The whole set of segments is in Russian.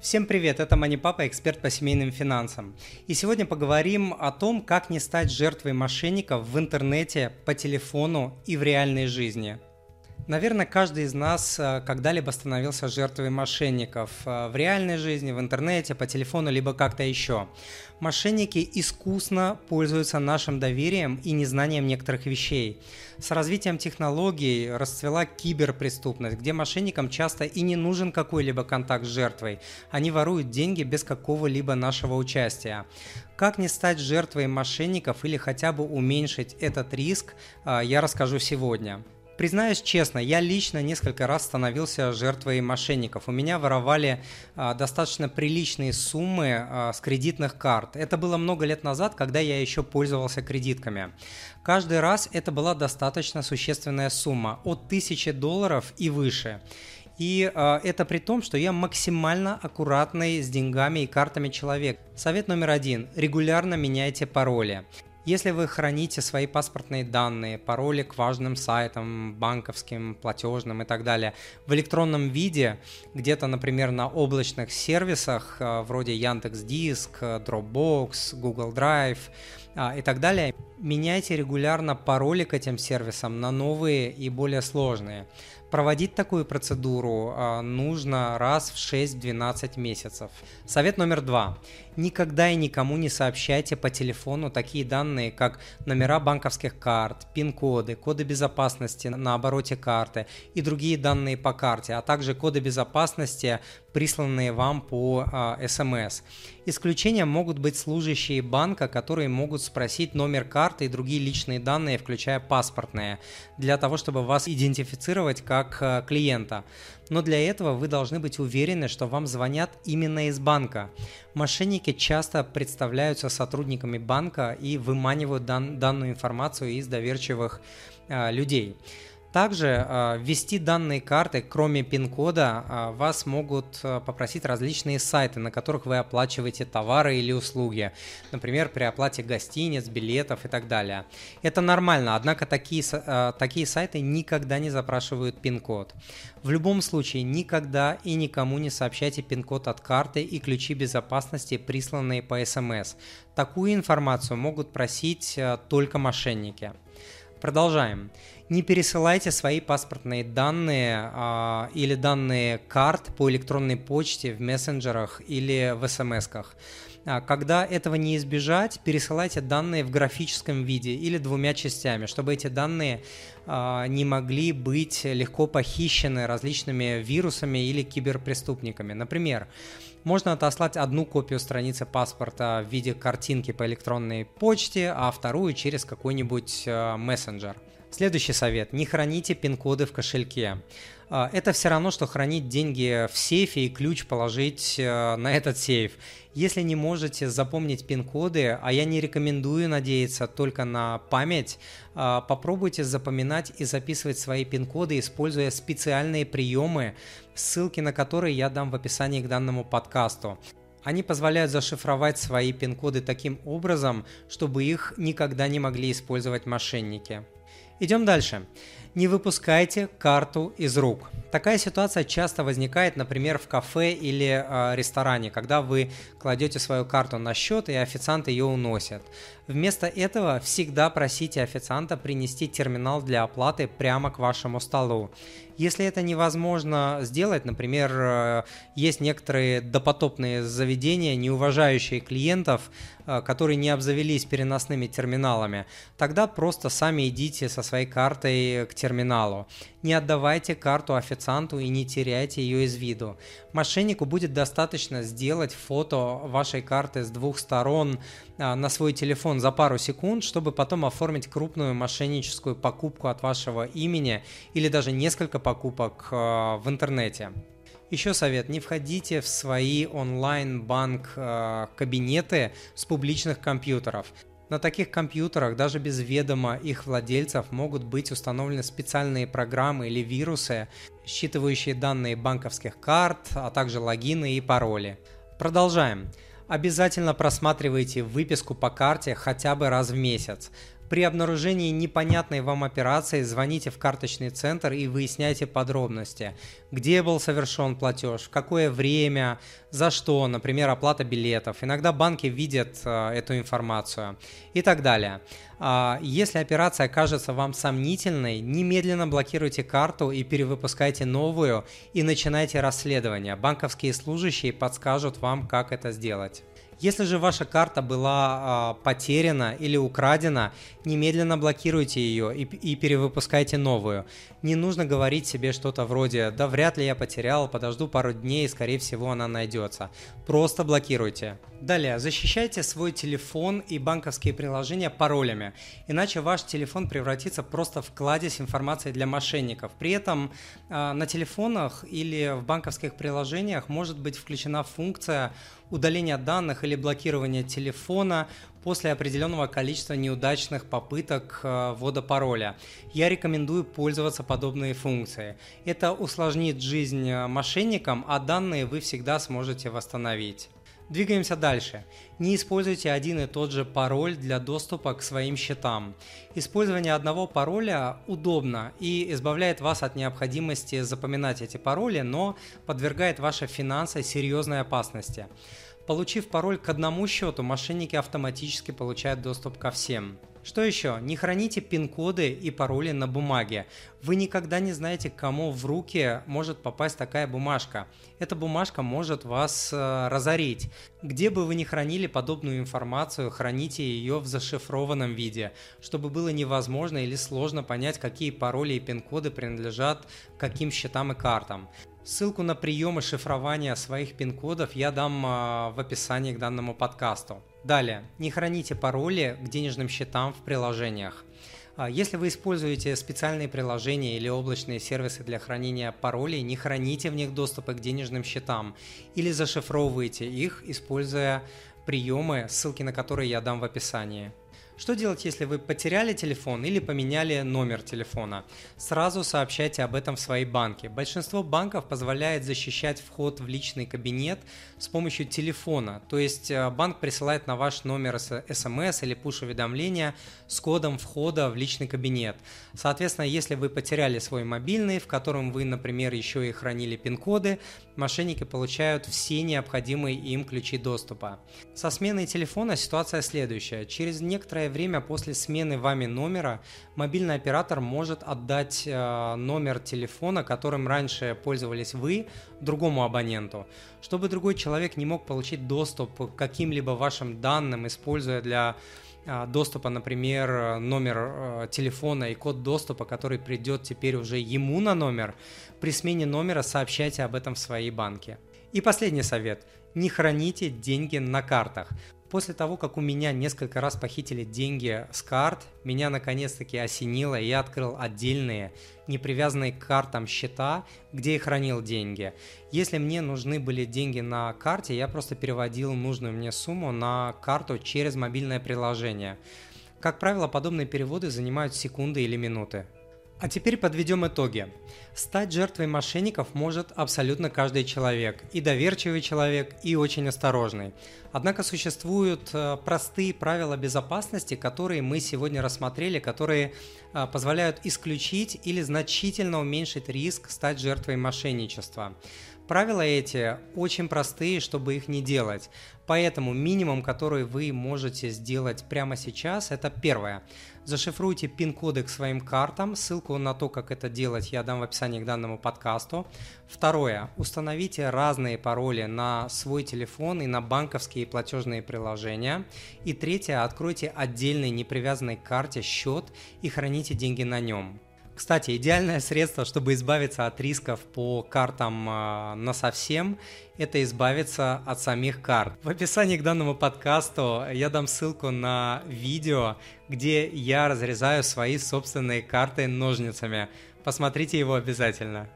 Всем привет, это Мани Папа, эксперт по семейным финансам. И сегодня поговорим о том, как не стать жертвой мошенников в интернете, по телефону и в реальной жизни – Наверное, каждый из нас э, когда-либо становился жертвой мошенников э, в реальной жизни, в интернете, по телефону, либо как-то еще. Мошенники искусно пользуются нашим доверием и незнанием некоторых вещей. С развитием технологий расцвела киберпреступность, где мошенникам часто и не нужен какой-либо контакт с жертвой. Они воруют деньги без какого-либо нашего участия. Как не стать жертвой мошенников или хотя бы уменьшить этот риск, э, я расскажу сегодня. Признаюсь честно, я лично несколько раз становился жертвой мошенников. У меня воровали а, достаточно приличные суммы а, с кредитных карт. Это было много лет назад, когда я еще пользовался кредитками. Каждый раз это была достаточно существенная сумма, от 1000 долларов и выше. И э, это при том, что я максимально аккуратный с деньгами и картами человек. Совет номер один. Регулярно меняйте пароли. Если вы храните свои паспортные данные, пароли к важным сайтам, банковским, платежным и так далее в электронном виде, где-то, например, на облачных сервисах э, вроде Яндекс.Диск, Dropbox, Google Drive а, и так далее, меняйте регулярно пароли к этим сервисам на новые и более сложные. Проводить такую процедуру а, нужно раз в 6-12 месяцев. Совет номер два. Никогда и никому не сообщайте по телефону такие данные, как номера банковских карт, пин-коды, коды безопасности на обороте карты и другие данные по карте, а также коды безопасности, присланные вам по смс. Исключением могут быть служащие банка, которые могут спросить номер карты и другие личные данные, включая паспортные, для того, чтобы вас идентифицировать как э, клиента. Но для этого вы должны быть уверены, что вам звонят именно из банка. Мошенники часто представляются сотрудниками банка и выманивают дан- данную информацию из доверчивых э, людей. Также э, ввести данные карты, кроме пин-кода, э, вас могут э, попросить различные сайты, на которых вы оплачиваете товары или услуги, например, при оплате гостиниц, билетов и так далее. Это нормально, однако такие, такие сайты никогда не запрашивают пин-код. В любом случае, никогда и никому не сообщайте пин-код от карты и ключи безопасности, присланные по СМС. Такую информацию могут просить только мошенники. Продолжаем. Не пересылайте свои паспортные данные а, или данные карт по электронной почте в мессенджерах или в смс-ках. А, когда этого не избежать, пересылайте данные в графическом виде или двумя частями, чтобы эти данные а, не могли быть легко похищены различными вирусами или киберпреступниками. Например, можно отослать одну копию страницы паспорта в виде картинки по электронной почте, а вторую через какой-нибудь а, мессенджер. Следующий совет. Не храните пин-коды в кошельке. А, это все равно, что хранить деньги в сейфе и ключ положить э, на этот сейф. Если не можете запомнить пин-коды, а я не рекомендую надеяться только на память, а, попробуйте запоминать и записывать свои пин-коды, используя специальные приемы, ссылки на которые я дам в описании к данному подкасту. Они позволяют зашифровать свои пин-коды таким образом, чтобы их никогда не могли использовать мошенники. Идем дальше. Не выпускайте карту из рук. Такая ситуация часто возникает, например, в кафе или э, ресторане, когда вы кладете свою карту на счет и официант ее уносит. Вместо этого всегда просите официанта принести терминал для оплаты прямо к вашему столу. Если это невозможно сделать, например, э, есть некоторые допотопные заведения, не уважающие клиентов, э, которые не обзавелись переносными терминалами, тогда просто сами идите со своей картой к терминалу. Не отдавайте карту официанту и не теряйте ее из виду. Мошеннику будет достаточно сделать фото вашей карты с двух сторон а, на свой телефон за пару секунд, чтобы потом оформить крупную мошенническую покупку от вашего имени или даже несколько покупок а, в интернете. Еще совет, не входите в свои онлайн-банк а, с публичных компьютеров. На таких компьютерах даже без ведома их владельцев могут быть установлены специальные программы или вирусы, считывающие данные банковских карт, а также логины и пароли. Продолжаем. Обязательно просматривайте выписку по карте хотя бы раз в месяц. При обнаружении непонятной вам операции звоните в карточный центр и выясняйте подробности. Где был совершен платеж, в какое время, за что, например, оплата билетов. Иногда банки видят э, эту информацию и так далее. А, если операция кажется вам сомнительной, немедленно блокируйте карту и перевыпускайте новую и начинайте расследование. Банковские служащие подскажут вам, как это сделать. Если же ваша карта была э, потеряна или украдена, немедленно блокируйте ее и, и перевыпускайте новую. Не нужно говорить себе что-то вроде «да вряд ли я потерял, подожду пару дней и скорее всего она найдется». Просто блокируйте. Далее, защищайте свой телефон и банковские приложения паролями, иначе ваш телефон превратится просто в кладезь информации для мошенников. При этом э, на телефонах или в банковских приложениях может быть включена функция удаления данных или блокирования телефона после определенного количества неудачных попыток э, ввода пароля. Я рекомендую пользоваться подобной функцией. Это усложнит жизнь э, мошенникам, а данные вы всегда сможете восстановить. Двигаемся дальше. Не используйте один и тот же пароль для доступа к своим счетам. Использование одного пароля удобно и избавляет вас от необходимости запоминать эти пароли, но подвергает ваши финансы серьезной опасности. Получив пароль к одному счету, мошенники автоматически получают доступ ко всем. Что еще? Не храните пин-коды и пароли на бумаге. Вы никогда не знаете, кому в руки может попасть такая бумажка. Эта бумажка может вас э, разорить. Где бы вы ни хранили подобную информацию, храните ее в зашифрованном виде, чтобы было невозможно или сложно понять, какие пароли и пин-коды принадлежат каким счетам и картам. Ссылку на приемы шифрования своих пин-кодов я дам э, в описании к данному подкасту. Далее, не храните пароли к денежным счетам в приложениях. А, если вы используете специальные приложения или облачные сервисы для хранения паролей, не храните в них доступы к денежным счетам или зашифровывайте их, используя приемы, ссылки на которые я дам в описании. Что делать, если вы потеряли телефон или поменяли номер телефона? Сразу сообщайте об этом в своей банке. Большинство банков позволяет защищать вход в личный кабинет с помощью телефона. То есть э, банк присылает на ваш номер смс или пуш-уведомления с кодом входа в личный кабинет. Соответственно, если вы потеряли свой мобильный, в котором вы, например, еще и хранили пин-коды, мошенники получают все необходимые им ключи доступа. Со сменой телефона ситуация следующая. Через некоторое время после смены вами номера мобильный оператор может отдать э, номер телефона, которым раньше пользовались вы, другому абоненту. Чтобы другой человек не мог получить доступ к каким-либо вашим данным, используя для э, доступа, например, номер э, телефона и код доступа, который придет теперь уже ему на номер, при смене номера сообщайте об этом в своей банке. И последний совет. Не храните деньги на картах. После того, как у меня несколько раз похитили деньги с карт, меня наконец-таки осенило, и я открыл отдельные, не привязанные к картам счета, где я хранил деньги. Если мне нужны были деньги на карте, я просто переводил нужную мне сумму на карту через мобильное приложение. Как правило, подобные переводы занимают секунды или минуты. А теперь подведем итоги. Стать жертвой мошенников может абсолютно каждый человек. И доверчивый человек, и очень осторожный. Однако существуют э, простые правила безопасности, которые мы сегодня рассмотрели, которые э, позволяют исключить или значительно уменьшить риск стать жертвой мошенничества. Правила эти очень простые, чтобы их не делать. Поэтому минимум, который вы можете сделать прямо сейчас, это первое. Зашифруйте пин-коды к своим картам. Ссылку на то, как это делать, я дам в описании к данному подкасту. Второе. Установите разные пароли на свой телефон и на банковские платежные приложения. И третье. Откройте отдельный непривязанный к карте счет и храните деньги на нем. Кстати, идеальное средство, чтобы избавиться от рисков по картам э, на совсем, это избавиться от самих карт. В описании к данному подкасту я дам ссылку на видео, где я разрезаю свои собственные карты ножницами. Посмотрите его обязательно.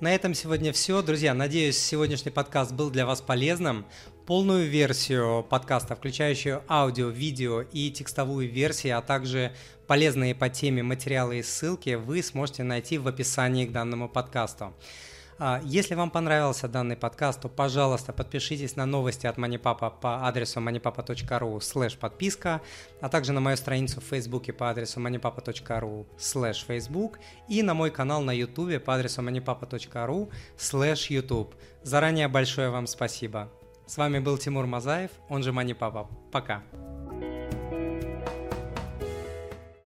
На этом сегодня все. Друзья, надеюсь, сегодняшний подкаст был для вас полезным. Полную версию подкаста, включающую аудио, видео и текстовую версии, а также полезные по теме материалы и ссылки, вы сможете найти в описании к данному подкасту. А, если вам понравился данный подкаст, то, пожалуйста, подпишитесь на новости от Манипапа по адресу moneypapa.ru слэш подписка, а также на мою страницу в Фейсбуке по адресу moneypapa.ru слэш Facebook и на мой канал на Ютубе по адресу moneypapa.ru слэш YouTube. Заранее большое вам спасибо. С вами был Тимур Мазаев, он же Мани Папа. Пока.